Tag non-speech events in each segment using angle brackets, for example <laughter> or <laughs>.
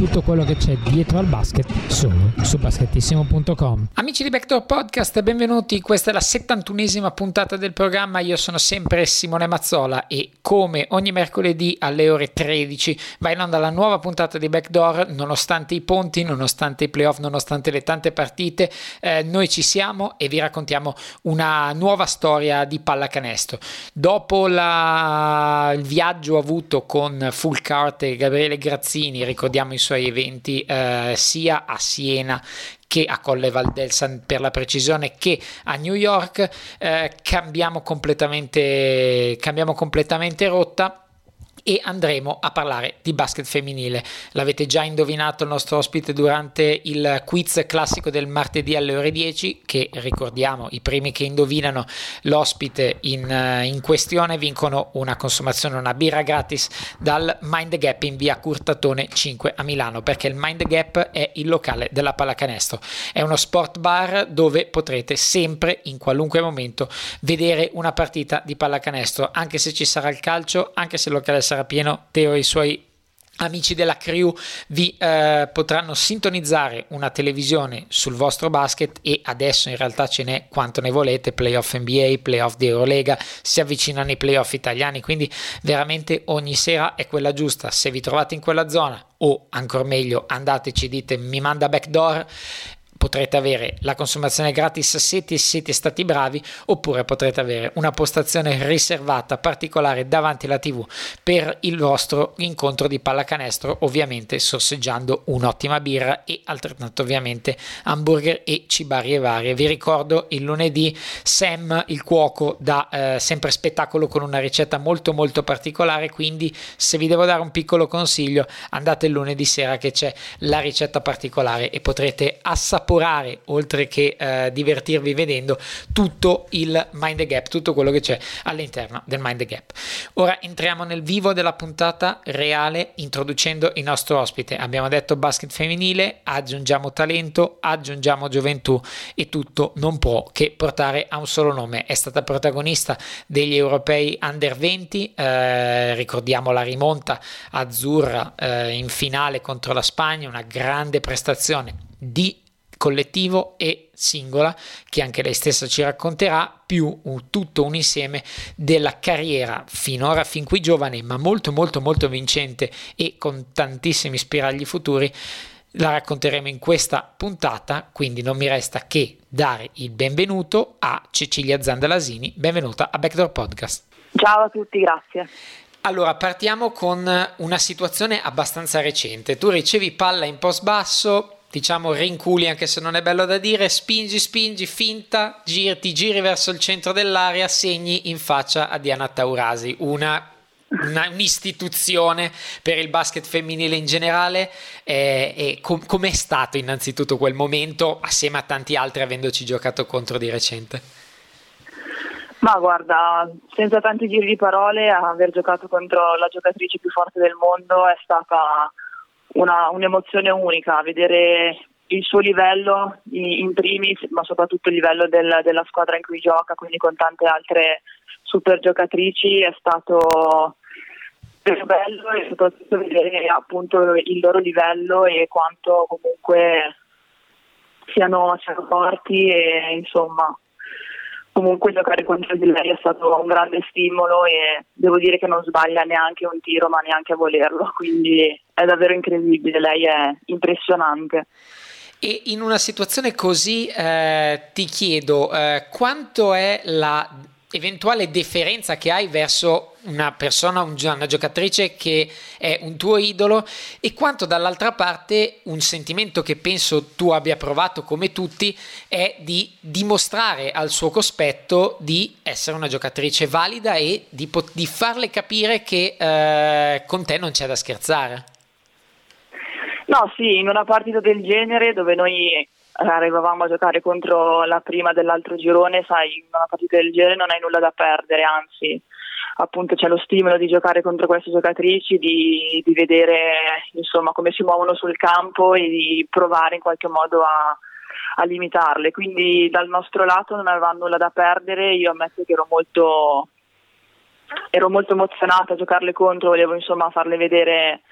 tutto quello che c'è dietro al basket solo su basketissimo.com. Amici di Backdoor Podcast, benvenuti. Questa è la 71esima puntata del programma. Io sono sempre Simone Mazzola e come ogni mercoledì alle ore 13 va in onda la nuova puntata di Backdoor, nonostante i ponti, nonostante i playoff, nonostante le tante partite, eh, noi ci siamo e vi raccontiamo una nuova storia di pallacanestro. Dopo la... il viaggio avuto con Full Cart e Gabriele Gabriele Grazzini, ricordiamo i suoi eventi eh, sia a Siena che a Colle Valdelsa per la precisione che a New York, eh, cambiamo, completamente, cambiamo completamente rotta e andremo a parlare di basket femminile. L'avete già indovinato il nostro ospite durante il quiz classico del martedì alle ore 10 che ricordiamo i primi che indovinano l'ospite in, eh, in questione vincono una consumazione, una birra gratis dal Mind Gap in via Curtatone 5 a Milano perché il Mind Gap è il locale della pallacanestro. È uno sport bar dove potrete sempre in qualunque momento vedere una partita di pallacanestro anche se ci sarà il calcio, anche se il locale sarà pieno, Teo e i suoi amici della crew vi eh, potranno sintonizzare una televisione sul vostro basket e adesso in realtà ce n'è quanto ne volete playoff NBA, playoff di Eurolega si avvicinano i playoff italiani quindi veramente ogni sera è quella giusta. Se vi trovate in quella zona o ancora meglio andateci dite mi manda backdoor potrete avere la consumazione gratis se siete stati bravi oppure potrete avere una postazione riservata particolare davanti alla tv per il vostro incontro di pallacanestro ovviamente sorseggiando un'ottima birra e altrettanto ovviamente hamburger e cibarie varie. Vi ricordo il lunedì Sam il cuoco dà eh, sempre spettacolo con una ricetta molto molto particolare quindi se vi devo dare un piccolo consiglio andate il lunedì sera che c'è la ricetta particolare e potrete assaporare assaporare, oltre che eh, divertirvi vedendo, tutto il Mind the Gap, tutto quello che c'è all'interno del Mind the Gap. Ora entriamo nel vivo della puntata reale introducendo il nostro ospite. Abbiamo detto basket femminile, aggiungiamo talento, aggiungiamo gioventù e tutto non può che portare a un solo nome. È stata protagonista degli europei under 20, eh, ricordiamo la rimonta azzurra eh, in finale contro la Spagna, una grande prestazione di collettivo e singola che anche lei stessa ci racconterà più un, tutto un insieme della carriera finora fin qui giovane ma molto molto molto vincente e con tantissimi spiragli futuri la racconteremo in questa puntata quindi non mi resta che dare il benvenuto a Cecilia Zandalasini. Benvenuta a Backdoor Podcast. Ciao a tutti grazie. Allora, partiamo con una situazione abbastanza recente. Tu ricevi palla in post basso, diciamo rinculi anche se non è bello da dire, spingi, spingi, finta, giri, ti giri verso il centro dell'area, segni in faccia a Diana Taurasi, una, una un'istituzione per il basket femminile in generale. Eh, e com- com'è stato innanzitutto quel momento, assieme a tanti altri, avendoci giocato contro di recente? Ma guarda, senza tanti giri di parole, aver giocato contro la giocatrice più forte del mondo è stata una, un'emozione unica, vedere il suo livello in primis, ma soprattutto il livello del, della squadra in cui gioca, quindi con tante altre super giocatrici, è stato bello e soprattutto vedere appunto il loro livello e quanto comunque siano, siano forti e insomma comunque giocare contro di lei è stato un grande stimolo e devo dire che non sbaglia neanche un tiro ma neanche a volerlo, <laughs> quindi è davvero incredibile, lei è impressionante. E in una situazione così eh, ti chiedo eh, quanto è la eventuale deferenza che hai verso una persona, una giocatrice che è un tuo idolo e quanto dall'altra parte un sentimento che penso tu abbia provato come tutti è di dimostrare al suo cospetto di essere una giocatrice valida e di, pot- di farle capire che eh, con te non c'è da scherzare. No, sì, in una partita del genere dove noi arrivavamo a giocare contro la prima dell'altro girone, sai, in una partita del genere non hai nulla da perdere, anzi appunto c'è lo stimolo di giocare contro queste giocatrici, di, di vedere insomma come si muovono sul campo e di provare in qualche modo a, a limitarle. Quindi dal nostro lato non avevamo nulla da perdere, io ammetto che ero molto, ero molto emozionata a giocarle contro, volevo insomma farle vedere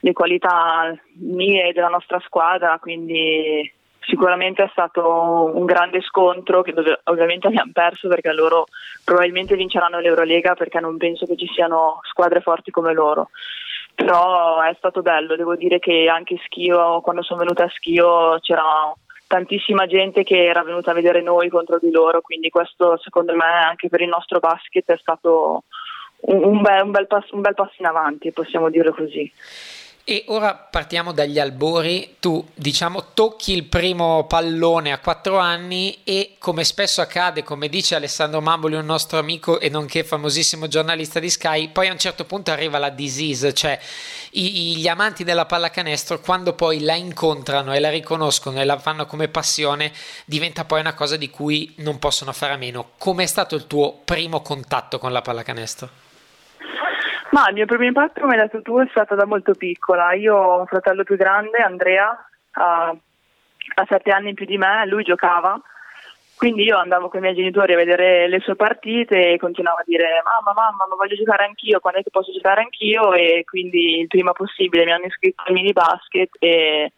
le qualità mie e della nostra squadra, quindi sicuramente è stato un grande scontro che dove, ovviamente abbiamo perso perché loro probabilmente vinceranno l'Eurolega perché non penso che ci siano squadre forti come loro però è stato bello, devo dire che anche Schio, quando sono venuta a Schio c'era tantissima gente che era venuta a vedere noi contro di loro, quindi questo secondo me anche per il nostro basket è stato un, bel, un, bel, passo, un bel passo in avanti, possiamo dirlo così. E ora partiamo dagli albori, tu diciamo tocchi il primo pallone a quattro anni e come spesso accade, come dice Alessandro Mamboli, un nostro amico e nonché famosissimo giornalista di Sky, poi a un certo punto arriva la disease, cioè i, gli amanti della pallacanestro quando poi la incontrano e la riconoscono e la fanno come passione diventa poi una cosa di cui non possono fare a meno. Com'è stato il tuo primo contatto con la pallacanestro? Ma il mio primo impatto, come hai detto tu, è stato da molto piccola. Io ho un fratello più grande, Andrea, ha sette anni più di me, lui giocava, quindi io andavo con i miei genitori a vedere le sue partite e continuavo a dire mamma, mamma, ma voglio giocare anch'io, quando è che posso giocare anch'io? E quindi il prima possibile mi hanno iscritto al mini basket e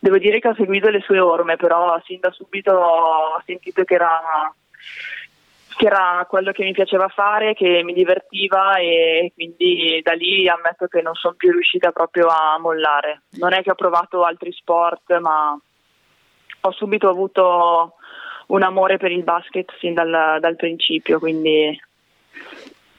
devo dire che ho seguito le sue orme, però sin da subito ho sentito che era che era quello che mi piaceva fare, che mi divertiva e quindi da lì ammetto che non sono più riuscita proprio a mollare. Non è che ho provato altri sport, ma ho subito avuto un amore per il basket sin dal, dal principio, quindi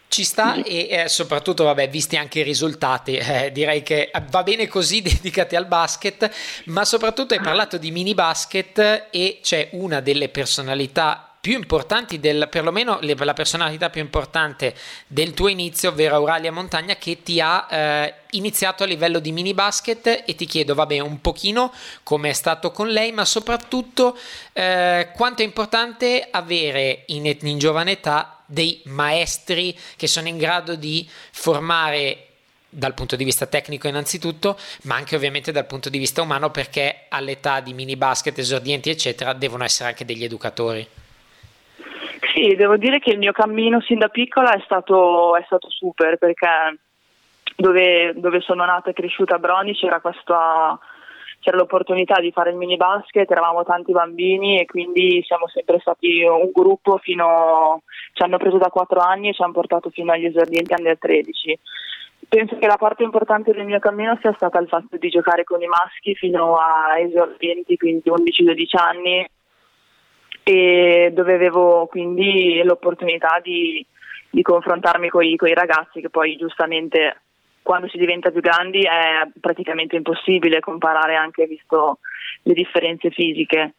ci sta e eh, soprattutto, vabbè, visti anche i risultati, eh, direi che va bene così <laughs> dedicati al basket, ma soprattutto hai parlato di mini basket e c'è una delle personalità più importanti, del, perlomeno la personalità più importante del tuo inizio, ovvero Auralia Montagna, che ti ha eh, iniziato a livello di mini basket e ti chiedo, vabbè, un pochino come è stato con lei, ma soprattutto eh, quanto è importante avere in, in giovane età dei maestri che sono in grado di formare dal punto di vista tecnico innanzitutto, ma anche ovviamente dal punto di vista umano perché all'età di mini basket, esordienti eccetera devono essere anche degli educatori. Sì, devo dire che il mio cammino sin da piccola è stato, è stato super perché dove, dove, sono nata e cresciuta a Broni c'era, questa, c'era l'opportunità di fare il mini basket, eravamo tanti bambini e quindi siamo sempre stati un gruppo fino, ci hanno preso da 4 anni e ci hanno portato fino agli esordienti anni 13. Penso che la parte importante del mio cammino sia stata il fatto di giocare con i maschi fino a esordienti, quindi 11-12 anni e dove avevo quindi l'opportunità di, di confrontarmi con i ragazzi che poi giustamente quando si diventa più grandi è praticamente impossibile comparare anche visto le differenze fisiche.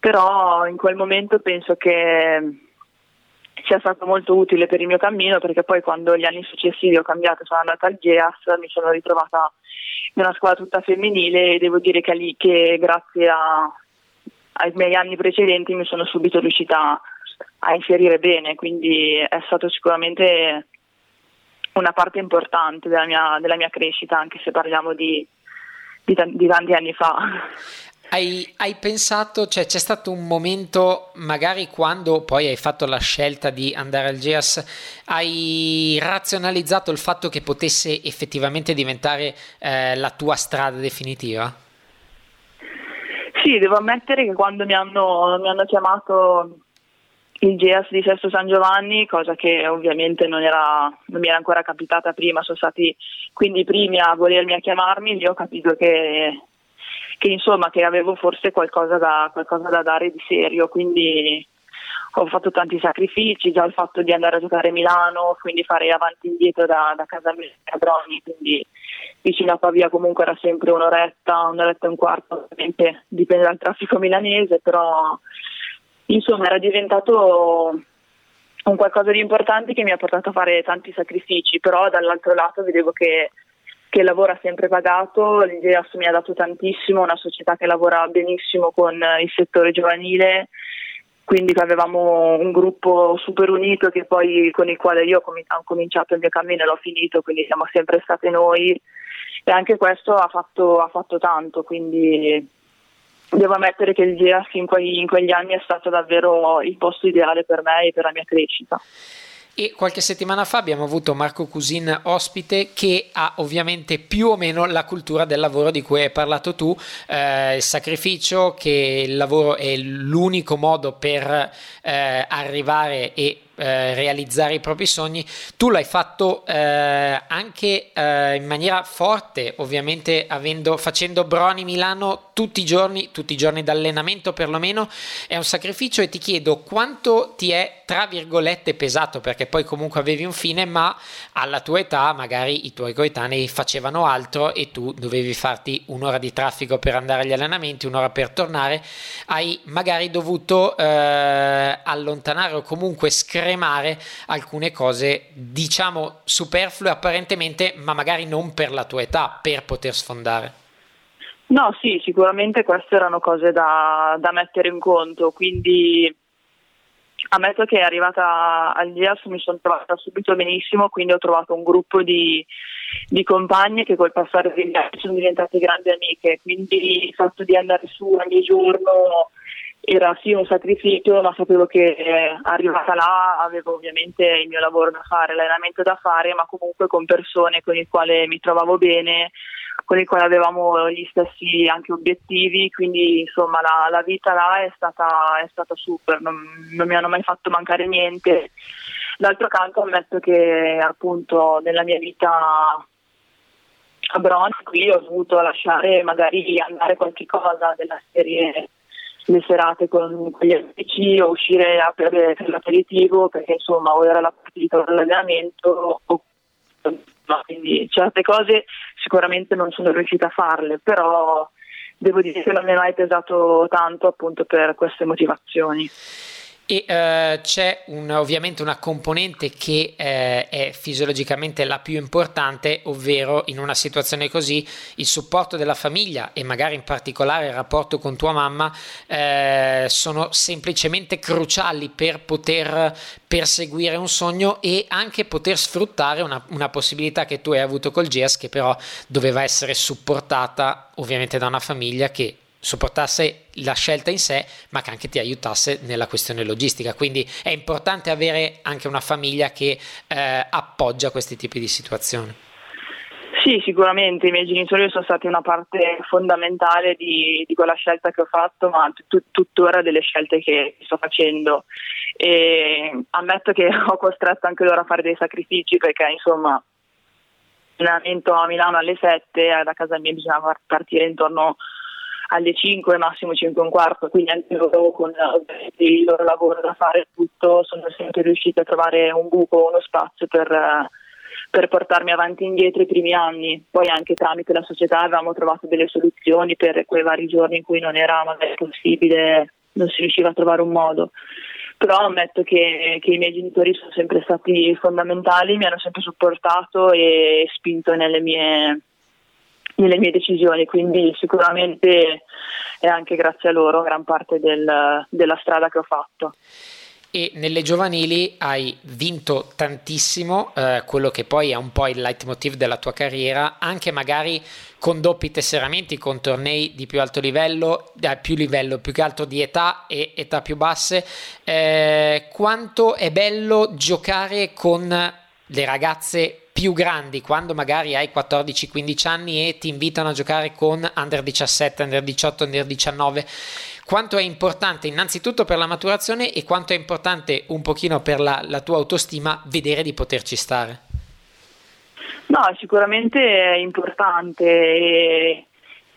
Però in quel momento penso che sia stato molto utile per il mio cammino perché poi quando gli anni successivi ho cambiato sono andata al GEAS mi sono ritrovata in una squadra tutta femminile e devo dire che, lì, che grazie a, ai miei anni precedenti mi sono subito riuscita a inserire bene, quindi è stato sicuramente una parte importante della mia, della mia crescita, anche se parliamo di, di, di tanti anni fa. Hai, hai, pensato, cioè c'è stato un momento, magari quando poi hai fatto la scelta di andare al GEAS, hai razionalizzato il fatto che potesse effettivamente diventare eh, la tua strada definitiva? Sì, devo ammettere che quando mi hanno, mi hanno chiamato il GEAS di Sesto San Giovanni, cosa che ovviamente non, era, non, mi era ancora capitata prima, sono stati quindi i primi a volermi a chiamarmi, lì ho capito che, che, insomma, che avevo forse qualcosa da, qualcosa da, dare di serio, quindi ho fatto tanti sacrifici, già il fatto di andare a giocare a Milano, quindi fare avanti e indietro da, da casa mia a Broni, quindi vicino a Pavia comunque era sempre un'oretta, un'oretta e un quarto, ovviamente dipende dal traffico milanese, però insomma era diventato un qualcosa di importante che mi ha portato a fare tanti sacrifici, però dall'altro lato vedevo che, che il sempre pagato, l'Ingeas mi ha dato tantissimo, una società che lavora benissimo con il settore giovanile, quindi avevamo un gruppo super unito poi, con il quale io ho cominciato il mio cammino e l'ho finito, quindi siamo sempre state noi e anche questo ha fatto, ha fatto tanto, quindi devo ammettere che il GEAS in, in quegli anni è stato davvero il posto ideale per me e per la mia crescita. E qualche settimana fa abbiamo avuto Marco Cusin ospite che ha ovviamente più o meno la cultura del lavoro di cui hai parlato tu, eh, il sacrificio che il lavoro è l'unico modo per eh, arrivare e eh, realizzare i propri sogni, tu l'hai fatto eh, anche eh, in maniera forte, ovviamente avendo, facendo Broni Milano tutti i giorni, tutti i giorni d'allenamento perlomeno, è un sacrificio e ti chiedo quanto ti è tra virgolette pesato perché poi comunque avevi un fine ma alla tua età magari i tuoi coetanei facevano altro e tu dovevi farti un'ora di traffico per andare agli allenamenti, un'ora per tornare, hai magari dovuto eh, allontanare o comunque scremare scremare alcune cose, diciamo, superflue apparentemente, ma magari non per la tua età, per poter sfondare. No, sì, sicuramente queste erano cose da, da mettere in conto, quindi ammetto che arrivata al GIAS mi sono trovata subito benissimo, quindi ho trovato un gruppo di, di compagne che col passare degli anni sono diventate grandi amiche, quindi il fatto di andare su ogni giorno era sì un sacrificio, ma sapevo che eh, arrivata là avevo ovviamente il mio lavoro da fare, l'allenamento da fare, ma comunque con persone con le quali mi trovavo bene, con le quali avevamo gli stessi anche obiettivi, quindi insomma la, la vita là è stata, è stata super, non, non, mi hanno mai fatto mancare niente. D'altro canto ammetto che appunto nella mia vita a Bron qui ho dovuto lasciare magari andare qualche cosa della serie le serate con, con gli amici o uscire a per, per l'aperitivo perché insomma o era la partita o l'allenamento o no, quindi certe cose sicuramente non sono riuscita a farle però devo dire che non mi è mai pesato tanto appunto per queste motivazioni. E uh, c'è un, ovviamente una componente che eh, è fisiologicamente la più importante, ovvero in una situazione così il supporto della famiglia e magari in particolare il rapporto con tua mamma eh, sono semplicemente cruciali per poter perseguire un sogno e anche poter sfruttare una, una possibilità che tu hai avuto col GES che però doveva essere supportata ovviamente da una famiglia che supportasse la scelta in sé, ma che anche ti aiutasse nella questione logistica. Quindi è importante avere anche una famiglia che eh, appoggia questi tipi di situazioni. Sì, sicuramente i miei genitori sono stati una parte fondamentale di, di quella scelta che ho fatto, ma tut- tuttora delle scelte che sto facendo. E ammetto che <laughs> ho costretto anche loro a fare dei sacrifici perché insomma allenamento a Milano alle 7, da casa mia bisognava partire intorno alle 5, massimo 5 e un quarto, quindi anche loro con il loro lavoro da fare tutto sono sempre riusciti a trovare un buco, uno spazio per, per portarmi avanti e indietro i primi anni. Poi anche tramite la società avevamo trovato delle soluzioni per quei vari giorni in cui non era magari possibile, non si riusciva a trovare un modo. Però ammetto che, che i miei genitori sono sempre stati fondamentali, mi hanno sempre supportato e spinto nelle mie, nelle mie decisioni, quindi sicuramente è anche grazie a loro gran parte del, della strada che ho fatto. E nelle giovanili hai vinto tantissimo, eh, quello che poi è un po' il leitmotiv della tua carriera, anche magari con doppi tesseramenti, con tornei di più alto livello, eh, più livello, più che altro di età e età più basse. Eh, quanto è bello giocare con le ragazze più grandi quando magari hai 14-15 anni e ti invitano a giocare con under 17, under 18, under 19 quanto è importante innanzitutto per la maturazione e quanto è importante un pochino per la, la tua autostima vedere di poterci stare? No sicuramente è importante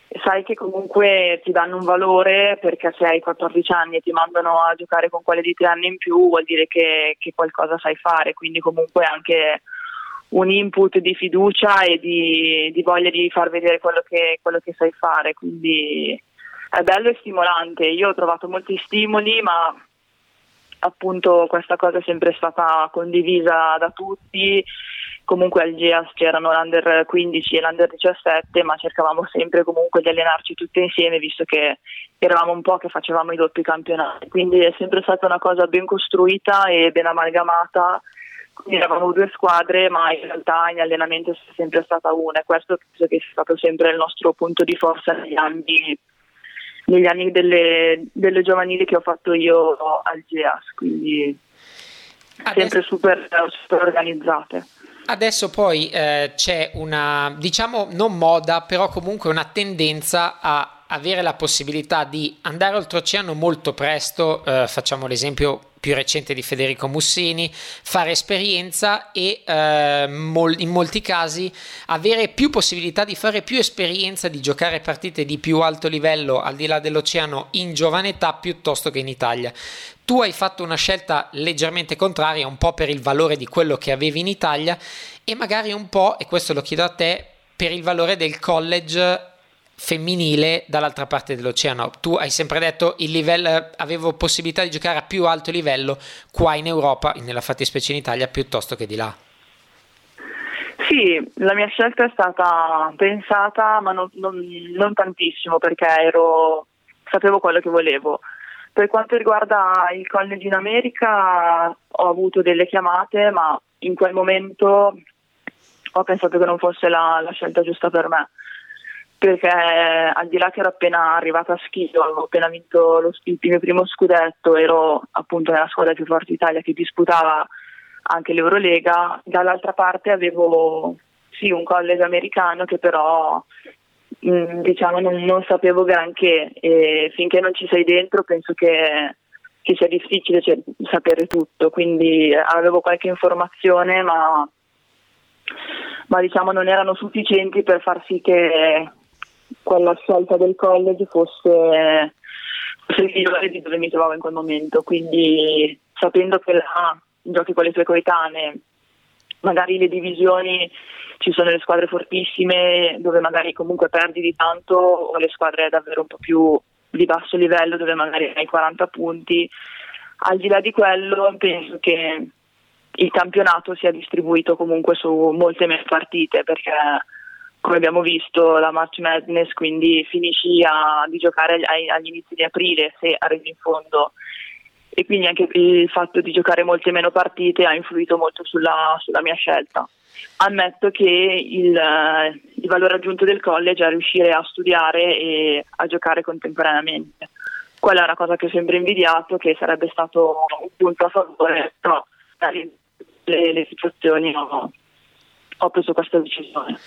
e sai che comunque ti danno un valore perché se hai 14 anni e ti mandano a giocare con quelle di 3 anni in più vuol dire che, che qualcosa sai fare quindi comunque anche un input di fiducia e di, di voglia di far vedere quello che, quello che, sai fare, quindi è bello e stimolante. Io ho trovato molti stimoli, ma appunto questa cosa è sempre stata condivisa da tutti. Comunque al GEAS c'erano l'under 15 e l'under 17, ma cercavamo sempre comunque di allenarci tutte insieme, visto che eravamo un po' che facevamo i doppi campionati. Quindi è sempre stata una cosa ben costruita e ben amalgamata quindi eravamo due squadre, ma in realtà in allenamento è sempre stata una e questo penso che sia stato sempre il nostro punto di forza negli anni, negli anni delle, delle giovanili che ho fatto io al GEAS, quindi Adesso... sempre super, super organizzate. Adesso poi eh, c'è una, diciamo, non moda, però comunque una tendenza a avere la possibilità di andare oltreoceano molto presto, eh, facciamo l'esempio più recente di Federico Mussini, fare esperienza e eh, in molti casi avere più possibilità di fare più esperienza, di giocare partite di più alto livello al di là dell'oceano in giovane età piuttosto che in Italia. Tu hai fatto una scelta leggermente contraria, un po' per il valore di quello che avevi in Italia e magari un po', e questo lo chiedo a te, per il valore del college femminile dall'altra parte dell'oceano. Tu hai sempre detto il livello, avevo possibilità di giocare a più alto livello qua in Europa, nella fattispecie in Italia, piuttosto che di là. Sì, la mia scelta è stata pensata, ma non, non, non tantissimo perché ero, sapevo quello che volevo. Per quanto riguarda il college in America ho avuto delle chiamate, ma in quel momento ho pensato che non fosse la, la scelta giusta per me perché al di là che ero appena arrivata a Schio, avevo appena vinto lo, il mio primo scudetto, ero appunto nella squadra più forte d'Italia che disputava anche l'Eurolega, dall'altra parte avevo sì un college americano che però mh, mm, diciamo non, non, sapevo granché e finché non ci sei dentro penso che, che sia difficile cioè, sapere tutto, quindi avevo qualche informazione ma ma diciamo non erano sufficienti per far sì che quella scelta del college fosse, il migliore di dove mi trovavo in quel momento. Quindi sapendo che là giochi con le tue coetanee, magari le divisioni ci sono le squadre fortissime dove magari comunque perdi di tanto o le squadre davvero un po' più di basso livello dove magari hai 40 punti. Al di là di quello penso che il campionato sia distribuito comunque su molte meno partite perché come abbiamo visto la March Madness, quindi finisci a, di giocare agli, agli inizi di aprile se arrivi in fondo e quindi anche il fatto di giocare molte meno partite ha influito molto sulla, sulla mia scelta. Ammetto che il, il, valore aggiunto del college è riuscire a studiare e a giocare contemporaneamente. Quella è una cosa che ho sempre invidiato, che sarebbe stato un punto a favore, però le, le situazioni ho, ho preso questa decisione.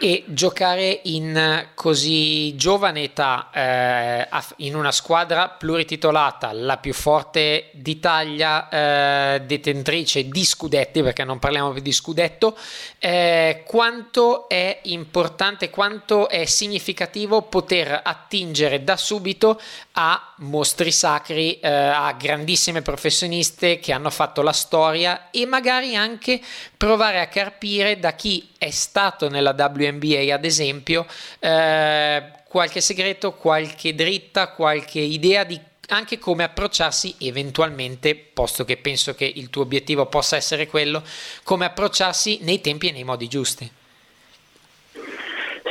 E giocare in così giovane età eh, in una squadra plurititolata, la più forte d'Italia, eh, detentrice di scudetti, perché non parliamo più di scudetto, eh, quanto è importante, quanto è significativo poter attingere da subito a mostri sacri, eh, a grandissime professioniste che hanno fatto la storia e magari anche provare a da chi è stato nella WNBA, ad esempio, eh, qualche segreto, qualche dritta, qualche idea di anche come approcciarsi eventualmente, posto che penso che il tuo obiettivo possa essere quello, come approcciarsi nei tempi e nei modi giusti.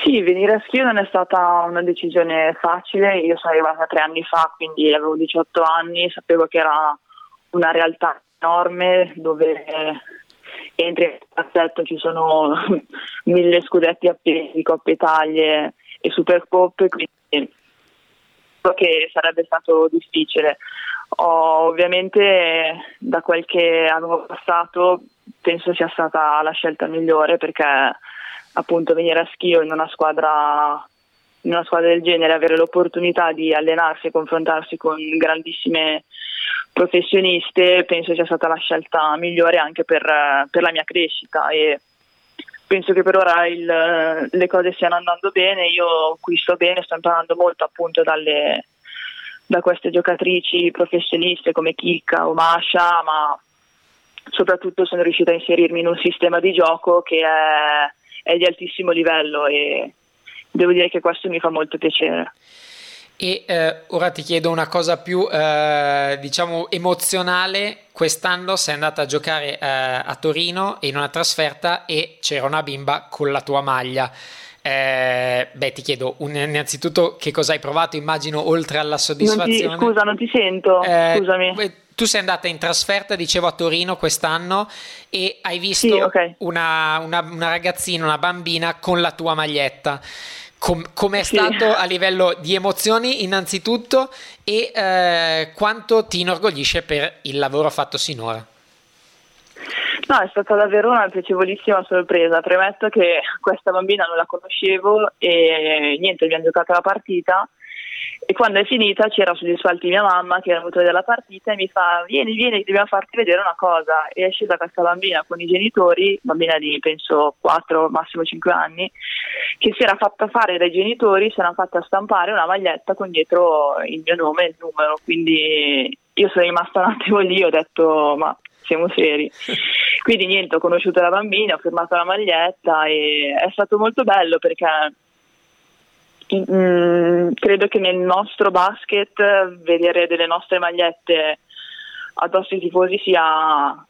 Sì, venire a Schio non è stata una decisione facile, io sono arrivata tre anni fa, quindi avevo 18 anni, sapevo che era una realtà enorme dove entri nel passetto ci sono <laughs> mille scudetti appesi, Coppe Italie e Supercoppe, quindi so che sarebbe stato difficile. Ho, ovviamente da quel che avevo passato penso sia stata la scelta migliore perché appunto venire a schio in una squadra in una squadra del genere, avere l'opportunità di allenarsi e confrontarsi con grandissime professioniste, penso sia stata la scelta migliore anche per, per la mia crescita e penso che per ora il, le cose stiano andando bene, io qui sto bene, sto imparando molto appunto dalle, da queste giocatrici professioniste come Chicca o Masha, ma soprattutto sono riuscita a inserirmi in un sistema di gioco che è è di altissimo livello e devo dire che questo mi fa molto piacere. E eh, ora ti chiedo una cosa più, eh, diciamo, emozionale. Quest'anno sei andata a giocare eh, a Torino in una trasferta e c'era una bimba con la tua maglia. Eh, beh, ti chiedo un, innanzitutto che cosa hai provato, immagino, oltre alla soddisfazione. Non ti, scusa, non ti sento, eh, scusami tu sei andata in trasferta, dicevo, a Torino quest'anno e hai visto sì, okay. una, una, una, ragazzina, una bambina con la tua maglietta. Com- com'è sì. stato a livello di emozioni innanzitutto e eh, quanto ti inorgoglisce per il lavoro fatto sinora? No, è stata davvero una piacevolissima sorpresa. Premetto che questa bambina non la conoscevo e niente, abbiamo giocato la partita e quando è finita c'era sugli spalti mia mamma che era venuta della partita e mi fa vieni vieni dobbiamo farti vedere una cosa. E è scesa questa bambina con i genitori bambina di penso 4 massimo 5 anni che si era fatta fare dai genitori si era fatta stampare una maglietta con dietro il mio nome e il numero. Quindi io sono rimasta un attimo lì ho detto ma siamo seri. Quindi niente ho conosciuto la bambina ho firmato la maglietta e è stato molto bello perché Mm, credo che nel nostro basket vedere delle nostre magliette addosso ai tifosi sia,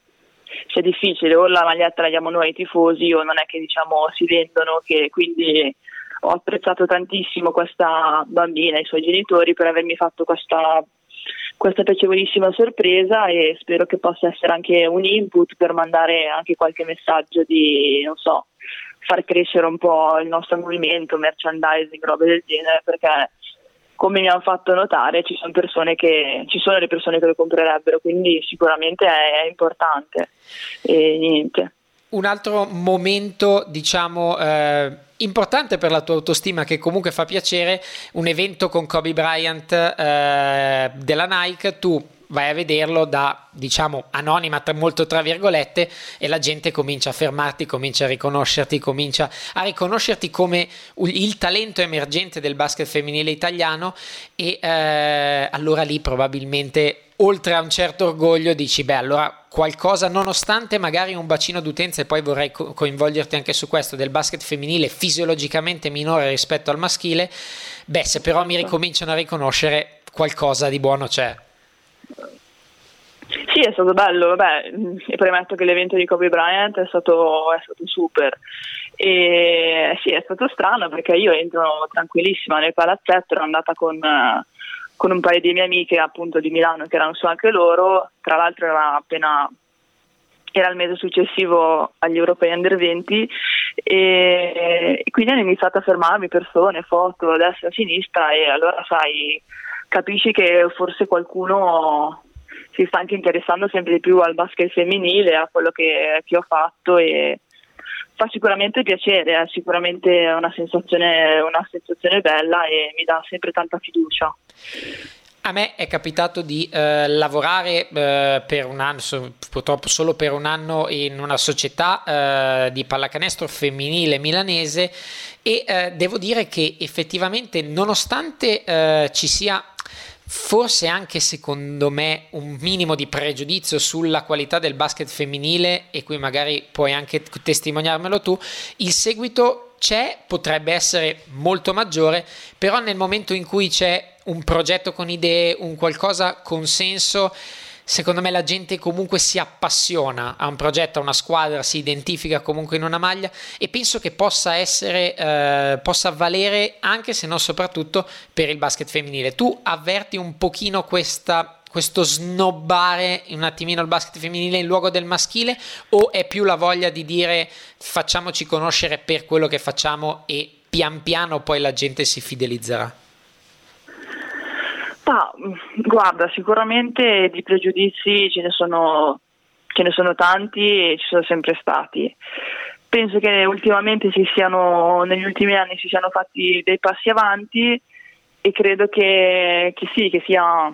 sia difficile, o la maglietta la diamo noi ai tifosi o non è che diciamo si vendono, che quindi ho apprezzato tantissimo questa bambina e i suoi genitori per avermi fatto questa, questa piacevolissima sorpresa e spero che possa essere anche un input per mandare anche qualche messaggio di, non so, far crescere un po' il nostro movimento, merchandising, robe del genere, perché come mi hanno fatto notare ci sono, persone che, ci sono le persone che lo comprerebbero, quindi sicuramente è, è importante. E niente. Un altro momento, diciamo, eh, importante per la tua autostima, che comunque fa piacere, un evento con Kobe Bryant eh, della Nike, tu vai a vederlo da diciamo anonima tra, molto tra virgolette e la gente comincia a fermarti, comincia a riconoscerti, comincia a riconoscerti come il talento emergente del basket femminile italiano e eh, allora lì probabilmente oltre a un certo orgoglio dici beh allora qualcosa nonostante magari un bacino d'utenza e poi vorrei co- coinvolgerti anche su questo del basket femminile fisiologicamente minore rispetto al maschile beh se però mi ricominciano a riconoscere qualcosa di buono c'è sì, è stato bello, vabbè, premetto che l'evento di Kobe Bryant è stato, è stato super. E sì, è stato strano perché io entro tranquillissima nel palazzetto, ero andata con, con un paio di mie amiche appunto di Milano che erano su anche loro, tra l'altro era appena era il mese successivo agli europei under 20 e, quindi hanno iniziato a fermarmi persone, foto destra sinistra e allora sai, capisci che forse qualcuno si sta anche interessando sempre di più al basket femminile, a quello che, che ho fatto e fa sicuramente piacere, è sicuramente una sensazione, una sensazione bella e mi dà sempre tanta fiducia. A me è capitato di eh, lavorare eh, per un anno, purtroppo solo per un anno, in una società eh, di pallacanestro femminile milanese e eh, devo dire che effettivamente nonostante eh, ci sia forse anche secondo me un minimo di pregiudizio sulla qualità del basket femminile e qui magari puoi anche testimoniarmelo tu, il seguito c'è, potrebbe essere molto maggiore, però nel momento in cui c'è un progetto con idee, un qualcosa con senso, secondo me la gente comunque si appassiona a un progetto, a una squadra, si identifica comunque in una maglia e penso che possa essere, eh, possa valere anche se non soprattutto per il basket femminile. Tu avverti un pochino questa questo snobbare un attimino il basket femminile in luogo del maschile o è più la voglia di dire facciamoci conoscere per quello che facciamo e pian piano poi la gente si fidelizzerà? Ah, guarda, sicuramente di pregiudizi ce ne, sono, ce ne sono tanti e ci sono sempre stati. Penso che ultimamente si siano, negli ultimi anni si siano fatti dei passi avanti e credo che, che sì, che sia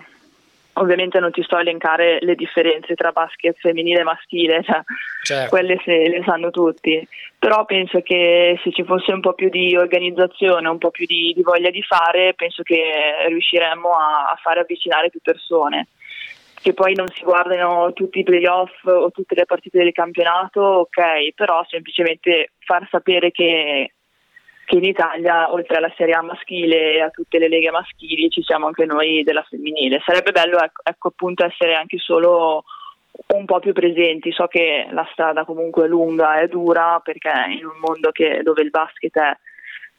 ovviamente non ti sto a elencare le differenze tra basket femminile e maschile, cioè, certo. quelle se le sanno tutti, però penso che se ci fosse un po' più di organizzazione, un po' più di, di voglia di fare, penso che riusciremmo a, a fare avvicinare più persone che poi non si guardino tutti i playoff o tutte le partite del campionato, ok, però semplicemente far sapere che che in Italia, oltre alla Serie A maschile e a tutte le leghe maschili, ci siamo anche noi della femminile. Sarebbe bello ecco, ecco, appunto essere anche solo un po' più presenti. So che la strada comunque è lunga e dura perché in un mondo che, dove il basket è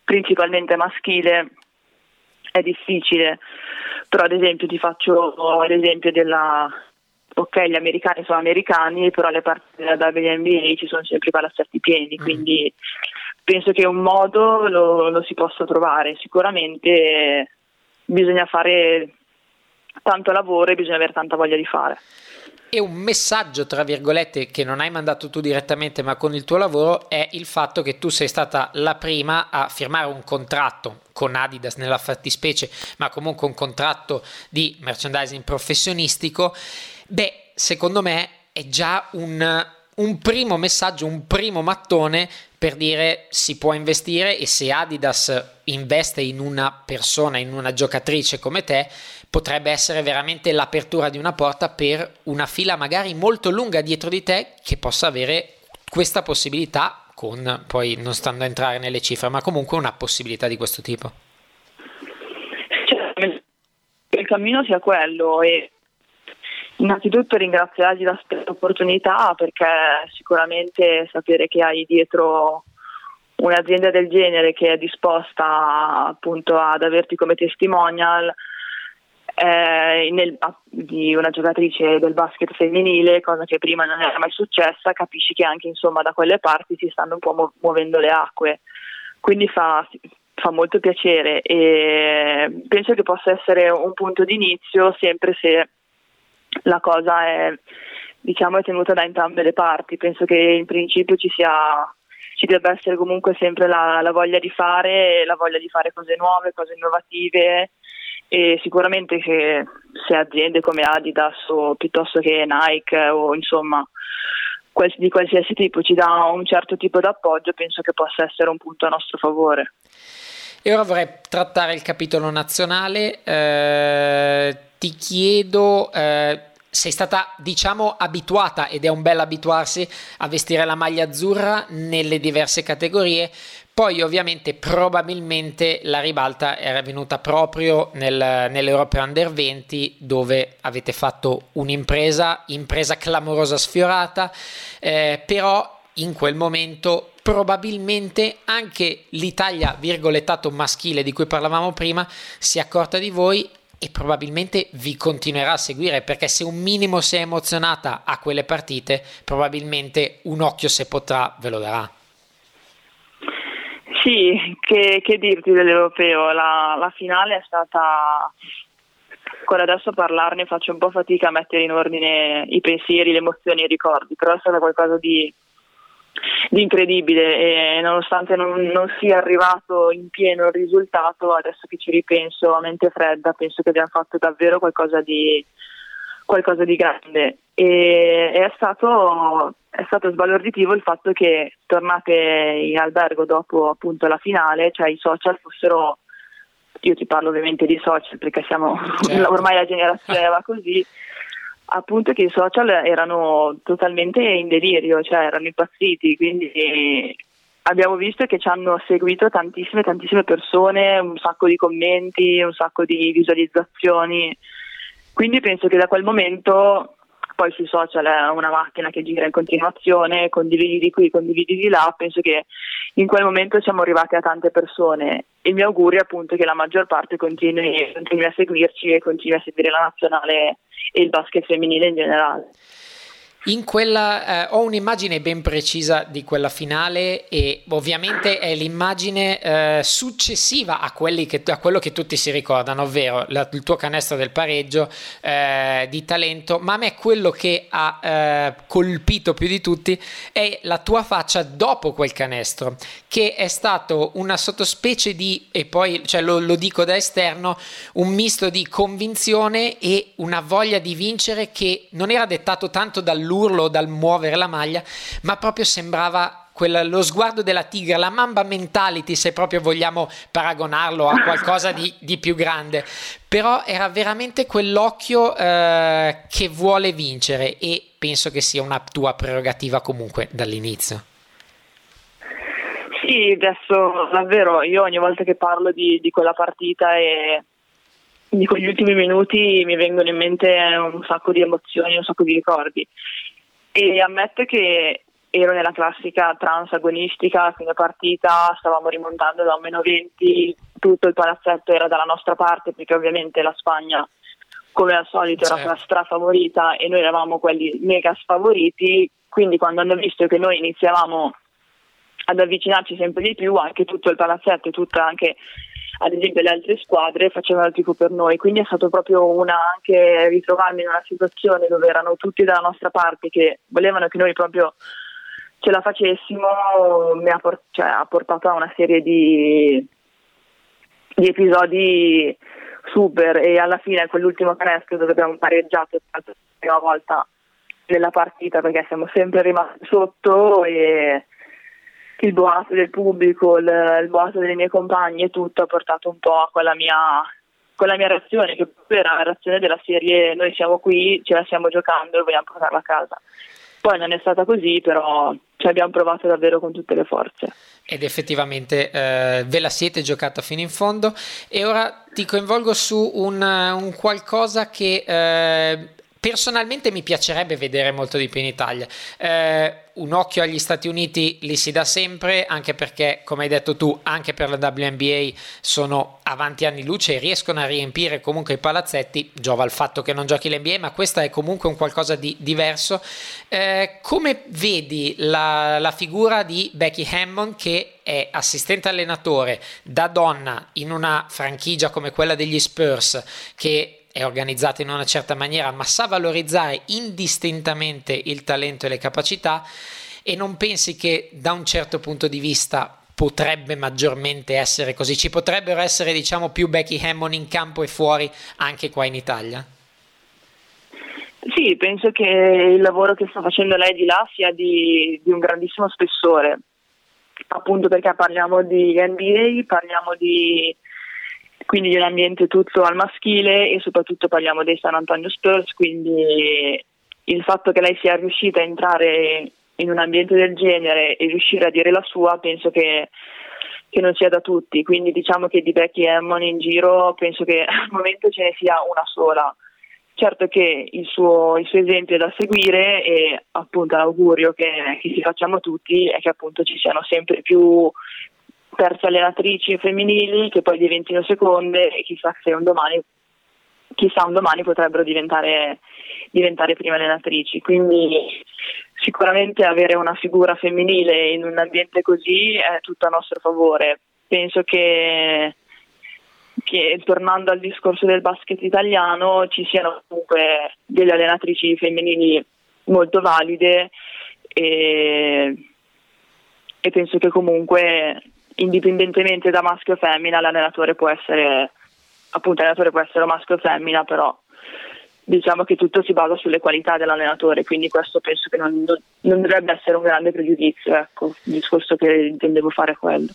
principalmente maschile è difficile. Però ad esempio ti faccio l'esempio della ok, gli americani sono americani, però le partite della WNBA ci sono sempre i palazzetti pieni, mm. quindi penso che un modo lo, lo si possa trovare, sicuramente bisogna fare tanto lavoro e bisogna avere tanta voglia di fare. E un messaggio, tra virgolette, che non hai mandato tu direttamente ma con il tuo lavoro è il fatto che tu sei stata la prima a firmare un contratto con Adidas nella fattispecie, ma comunque un contratto di merchandising professionistico. Beh, secondo me è già un, un primo messaggio, un primo mattone per dire si può investire e se Adidas investe in una persona, in una giocatrice come te, potrebbe essere veramente l'apertura di una porta per una fila magari molto lunga dietro di te che possa avere questa possibilità con poi non stando a entrare nelle cifre, ma comunque una possibilità di questo tipo. Cioè, il cammino sia quello e innanzitutto ringraziarti per l'opportunità perché sicuramente sapere che hai dietro un'azienda del genere che è disposta appunto ad averti come testimonial eh, nel, di una giocatrice del basket femminile, cosa che prima non era mai successa, capisci che anche insomma, da quelle parti si stanno un po' mu- muovendo le acque. Quindi fa, fa molto piacere e penso che possa essere un punto di inizio sempre se la cosa è, diciamo, è tenuta da entrambe le parti. Penso che in principio ci sia ci debba essere comunque sempre la, la voglia di fare, la voglia di fare cose nuove, cose innovative e sicuramente che se aziende come Adidas o piuttosto che Nike o insomma di qualsiasi tipo ci dà un certo tipo di appoggio penso che possa essere un punto a nostro favore. E ora vorrei trattare il capitolo nazionale, eh, ti chiedo... Eh, sei stata, diciamo, abituata ed è un bel abituarsi a vestire la maglia azzurra nelle diverse categorie. Poi ovviamente probabilmente la ribalta era venuta proprio nel, nell'Europe Under 20 dove avete fatto un'impresa, impresa clamorosa sfiorata, eh, però in quel momento probabilmente anche l'Italia virgolettato maschile di cui parlavamo prima si è accorta di voi e probabilmente vi continuerà a seguire perché se un minimo si è emozionata a quelle partite probabilmente un occhio se potrà ve lo darà. Sì, che, che dirti dell'europeo? La, la, finale è stata. Ancora adesso parlarne faccio un po' fatica a mettere in ordine i pensieri, le emozioni e i ricordi, però è stato qualcosa di, di incredibile e nonostante non, non, sia arrivato in pieno il risultato, adesso che ci ripenso a mente fredda, penso che abbiamo fatto davvero qualcosa di, qualcosa di grande e è stato, è stato sbalorditivo il fatto che tornate in albergo dopo appunto la finale, cioè i social fossero, io ti parlo ovviamente di social perché siamo certo. <laughs> ormai la generazione va così, appunto che i social erano totalmente in delirio, cioè erano impazziti, quindi abbiamo visto che ci hanno seguito tantissime, tantissime persone, un sacco di commenti, un sacco di visualizzazioni. Quindi penso che da quel momento poi sui social è una macchina che gira in continuazione, condividi di qui, condividi di là, penso che in quel momento siamo arrivati a tante persone. Il mio augurio è appunto che la maggior parte continui, continui a seguirci e continui a seguire la nazionale e il basket femminile in generale. In quella, eh, ho un'immagine ben precisa di quella finale e ovviamente è l'immagine eh, successiva a, che, a, quello che tutti si ricordano, ovvero la, il tuo canestro del pareggio eh, di talento, ma a me quello che ha eh, colpito più di tutti è la tua faccia dopo quel canestro, che è stato una sottospecie di, e poi cioè, lo, lo dico da esterno, un misto di convinzione e una voglia di vincere che non era dettato tanto dal dall'urlo, dal muovere la maglia, ma proprio sembrava quella, lo sguardo della tigre, la mamba mentality, se proprio vogliamo paragonarlo a qualcosa di, di più grande. Però era veramente quell'occhio eh, che vuole vincere e penso che sia una tua prerogativa comunque dall'inizio. Sì, adesso davvero io ogni volta che parlo di, di quella partita e di quegli ultimi minuti mi vengono in mente un sacco di emozioni, un sacco di ricordi e ammetto che ero nella classica trans agonistica, fine partita stavamo rimontando da un meno 20, tutto il palazzetto era dalla nostra parte perché ovviamente la Spagna come al solito certo. era la strafavorita e noi eravamo quelli mega sfavoriti, quindi quando hanno visto che noi iniziavamo ad avvicinarci sempre di più, anche tutto il palazzetto e tutta anche ad esempio le altre squadre facevano il tifo per noi, quindi è stato proprio una anche ritrovarmi in una situazione dove erano tutti dalla nostra parte che volevano che noi proprio ce la facessimo, mi ha, port- cioè, ha portato a una serie di, di episodi super. E alla fine quell'ultimo canestro dove abbiamo pareggiato per la prima volta nella partita perché siamo sempre rimasti sotto e il boato del pubblico, il, il boato delle mie compagne, tutto ha portato un po' a quella mia, quella mia reazione, che era la reazione della serie noi siamo qui, ce la stiamo giocando e vogliamo portarla a casa. Poi non è stata così, però ci abbiamo provato davvero con tutte le forze. Ed effettivamente eh, ve la siete giocata fino in fondo e ora ti coinvolgo su un, un qualcosa che eh, Personalmente mi piacerebbe vedere molto di più in Italia. Eh, un occhio agli Stati Uniti li si dà sempre, anche perché, come hai detto tu, anche per la WNBA sono avanti anni luce e riescono a riempire comunque i palazzetti. Giova il fatto che non giochi l'NBA, ma questa è comunque un qualcosa di diverso. Eh, come vedi la, la figura di Becky Hammond che è assistente allenatore da donna in una franchigia come quella degli Spurs che è organizzata in una certa maniera, ma sa valorizzare indistintamente il talento e le capacità e non pensi che da un certo punto di vista potrebbe maggiormente essere così, ci potrebbero essere diciamo più Becky Hammond in campo e fuori anche qua in Italia? Sì, penso che il lavoro che sta facendo lei di là sia di, di un grandissimo spessore, appunto perché parliamo di NBA, parliamo di quindi di un ambiente tutto al maschile e soprattutto parliamo dei San Antonio Spurs, quindi il fatto che lei sia riuscita a entrare in un ambiente del genere e riuscire a dire la sua penso che, che non sia da tutti, quindi diciamo che di Becky Hammond in giro penso che al momento ce ne sia una sola. Certo che il suo, il suo esempio è da seguire e appunto l'augurio che, che si facciamo tutti è che appunto ci siano sempre più terze allenatrici femminili che poi diventino seconde e chissà se un domani, chissà un domani potrebbero diventare, diventare prime allenatrici. Quindi sicuramente avere una figura femminile in un ambiente così è tutto a nostro favore. Penso che, che tornando al discorso del basket italiano ci siano comunque delle allenatrici femminili molto valide e, e penso che comunque indipendentemente da maschio o femmina, l'allenatore può essere appunto l'allenatore può essere maschio o femmina, però diciamo che tutto si basa sulle qualità dell'allenatore, quindi questo penso che non, non dovrebbe essere un grande pregiudizio, ecco, il discorso che intendevo fare è quello.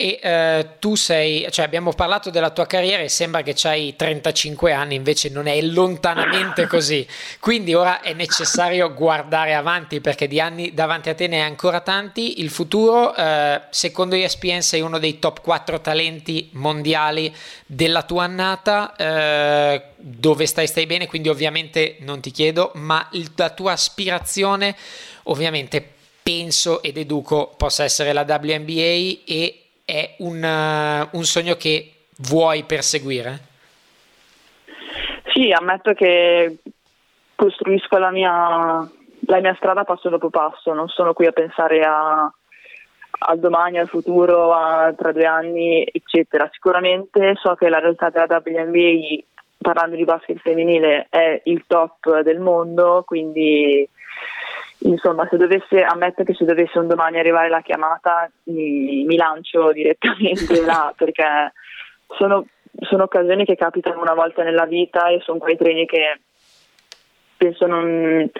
E eh, tu sei, cioè abbiamo parlato della tua carriera e sembra che hai 35 anni, invece non è lontanamente <laughs> così. Quindi ora è necessario guardare avanti perché di anni davanti a te ne hai ancora tanti. Il futuro, eh, secondo ESPN, sei uno dei top 4 talenti mondiali della tua annata. Eh, dove stai, stai bene, quindi ovviamente non ti chiedo, ma il, la tua aspirazione, ovviamente penso ed educo possa essere la WNBA e è un, uh, un sogno che vuoi perseguire? Sì, ammetto che costruisco la mia, la mia strada passo dopo passo, non sono qui a pensare a, al domani, al futuro, a, tra due anni, eccetera. Sicuramente so che la realtà della WNBA, parlando di basket femminile, è il top del mondo, quindi insomma, se dovesse, ammetto che se dovesse un domani arrivare la chiamata mi, mi lancio direttamente <laughs> là perché sono, sono, occasioni che capitano una volta nella vita e sono quei treni che penso non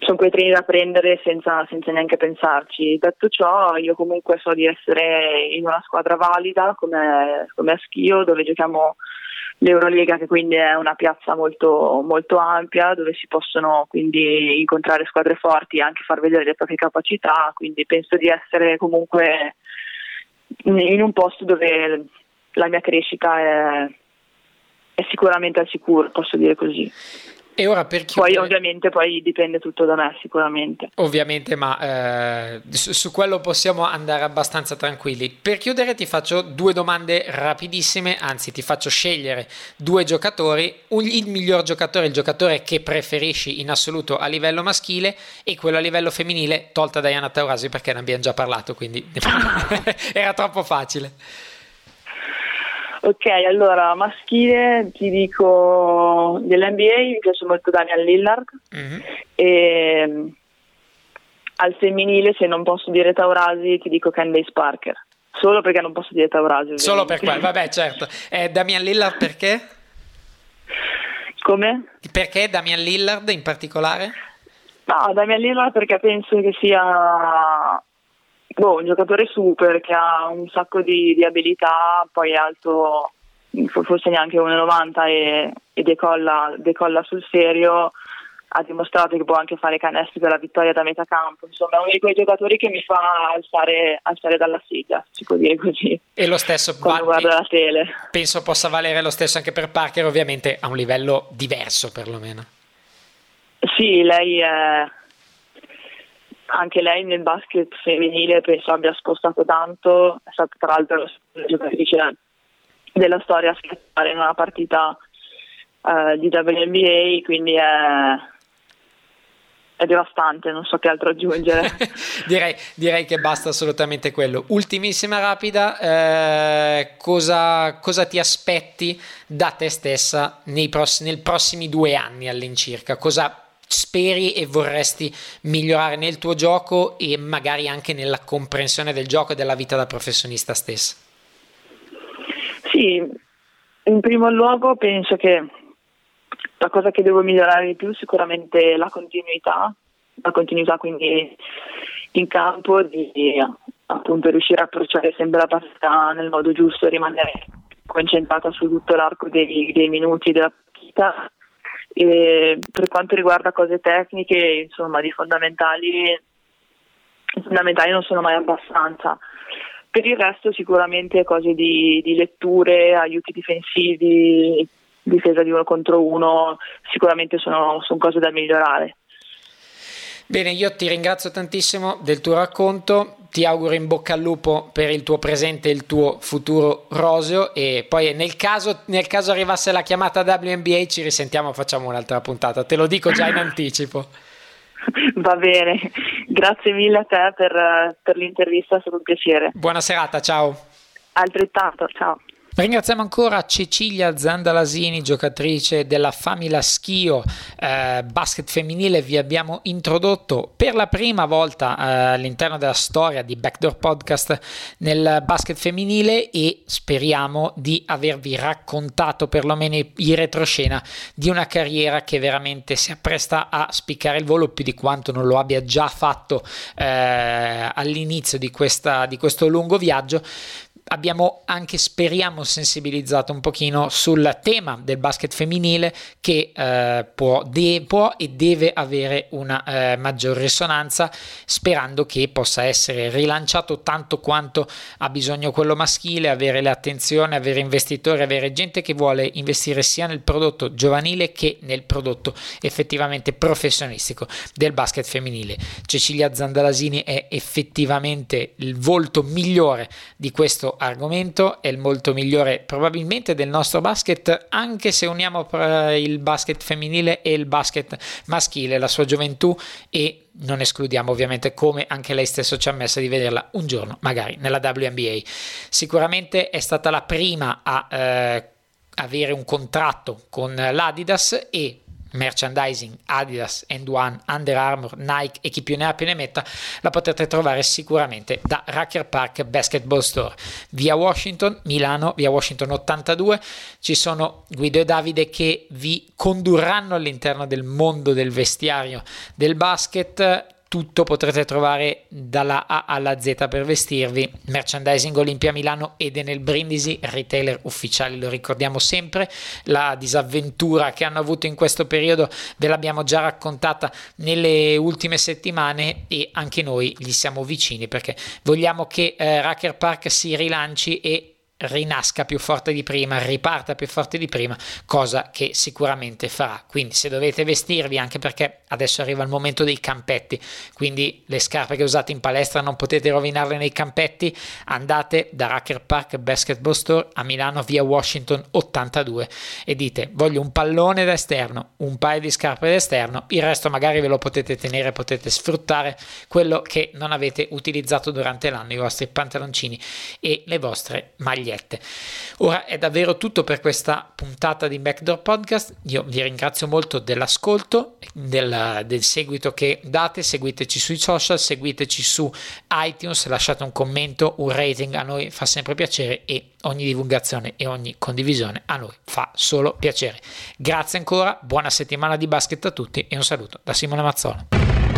sono quei treni da prendere senza, senza, neanche pensarci. Detto ciò, io comunque so di essere in una squadra valida come, come a Schio, dove giochiamo l'Eurolega che quindi è una piazza molto, molto ampia dove si possono quindi incontrare squadre forti e anche far vedere le proprie capacità, quindi penso di essere comunque in un posto dove la mia crescita è, è sicuramente al sicuro, posso dire così. E ora per chiudere... Poi ovviamente poi dipende tutto da me sicuramente. Ovviamente, ma eh, su, su, quello possiamo andare abbastanza tranquilli. Per chiudere ti faccio due domande rapidissime, anzi ti faccio scegliere due giocatori, un, il miglior giocatore, il giocatore che preferisci in assoluto a livello maschile e quello a livello femminile, tolta Diana Taurasi perché ne abbiamo già parlato, quindi <laughs> <laughs> era troppo facile. Ok, allora maschile ti dico dell'NBA mi piace molto Daniel Lillard mm-hmm. e al femminile se non posso dire Taurasi ti dico Candace Parker solo perché non posso dire Taurasi ovviamente. solo per quello, vabbè certo eh, Damian Lillard perché? come? perché Damian Lillard in particolare? no Damian Lillard perché penso che sia boh, un giocatore super che ha un sacco di, di abilità, poi è alto forse neanche 1,90 e, e decolla, decolla, sul serio, ha dimostrato che può anche fare canestri per la vittoria da metà campo, insomma è uno di quei giocatori che mi fa alzare, alzare dalla sedia, si può dire così. E lo stesso quando guardo la tele. Penso possa valere lo stesso anche per Parker, ovviamente a un livello diverso perlomeno. Sì, lei è anche lei nel basket femminile penso abbia spostato tanto, è stata tra l'altro la giocatrice della storia a schiacciare in una partita uh, di WNBA, quindi è, è devastante, non so che altro aggiungere. <laughs> direi, direi, che basta assolutamente quello. Ultimissima rapida, eh, cosa, cosa, ti aspetti da te stessa nei, pross- nei prossimi due anni all'incirca? Cosa speri e vorresti migliorare nel tuo gioco e magari anche nella comprensione del gioco e della vita da professionista stessa? Sì, in primo luogo penso che la cosa che devo migliorare di più è sicuramente la continuità, la continuità quindi in campo di appunto riuscire a approcciare sempre la partita nel modo giusto rimanere concentrata su tutto l'arco dei, dei minuti della partita e per quanto riguarda cose tecniche, insomma, di fondamentali, fondamentali non sono mai abbastanza. Per il resto sicuramente cose di, di letture, aiuti difensivi, difesa di uno contro uno, sicuramente sono, sono cose da migliorare. Bene, io ti ringrazio tantissimo del tuo racconto, ti auguro in bocca al lupo per il tuo presente e il tuo futuro roseo e poi nel caso, nel caso arrivasse la chiamata WNBA ci risentiamo, facciamo un'altra puntata, te lo dico già in <laughs> anticipo. Va bene, grazie mille a te per, per l'intervista, è stato un piacere. Buona serata, ciao. Altrettanto, ciao. Ringraziamo ancora Cecilia Zandalasini, giocatrice della Famila Schio eh, basket femminile. Vi abbiamo introdotto per la prima volta eh, all'interno della storia di Backdoor Podcast nel basket femminile e speriamo di avervi raccontato perlomeno in retroscena di una carriera che veramente si appresta a spiccare il volo più di quanto non lo abbia già fatto eh, all'inizio di, questa, di questo lungo viaggio abbiamo anche, speriamo, sensibilizzato un pochino sul tema del basket femminile che eh, può, de- può, e deve avere una eh, maggior risonanza, sperando che possa essere rilanciato tanto quanto ha bisogno quello maschile, avere l'attenzione, avere investitori, avere gente che vuole investire sia nel prodotto giovanile che nel prodotto effettivamente professionistico del basket femminile. Cecilia Zandalasini è effettivamente il volto migliore di questo argomento è il molto migliore probabilmente del nostro basket, anche se uniamo il basket femminile e il basket maschile, la sua gioventù e non escludiamo ovviamente come anche lei stesso ci ha messo di vederla un giorno magari nella WNBA. Sicuramente è stata la prima a eh, avere un contratto con l'Adidas e merchandising Adidas, End One, Under Armour, Nike e chi più ne ha più ne metta la potete trovare sicuramente da Racker Park Basketball Store. Via Washington, Milano, via Washington 82 ci sono Guido e Davide che vi condurranno all'interno del mondo del vestiario del basket tutto potrete trovare dalla A alla Z per vestirvi. Merchandising Olimpia Milano ed nel Brindisi, retailer ufficiale, lo ricordiamo sempre. La disavventura che hanno avuto in questo periodo ve l'abbiamo già raccontata nelle ultime settimane e anche noi gli siamo vicini perché vogliamo che eh, Racker Park si rilanci e rinasca più forte di prima, riparta più forte di prima, cosa che sicuramente farà. Quindi se dovete vestirvi, anche perché adesso arriva il momento dei campetti, quindi le scarpe che usate in palestra non potete rovinarle nei campetti, andate da Racker Park Basketball Store a Milano via Washington 82 e dite voglio un pallone da esterno, un paio di scarpe da esterno, il resto magari ve lo potete tenere, potete sfruttare quello che non avete utilizzato durante l'anno, i vostri pantaloncini e le vostre magliette magliette. Ora è davvero tutto per questa puntata di Backdoor Podcast. Io vi ringrazio molto dell'ascolto, del, del seguito che date. Seguiteci sui social, seguiteci su iTunes, lasciate un commento, un rating, a noi fa sempre piacere e ogni divulgazione e ogni condivisione a noi fa solo piacere. Grazie ancora, buona settimana di basket a tutti e un saluto da Simone Mazzola.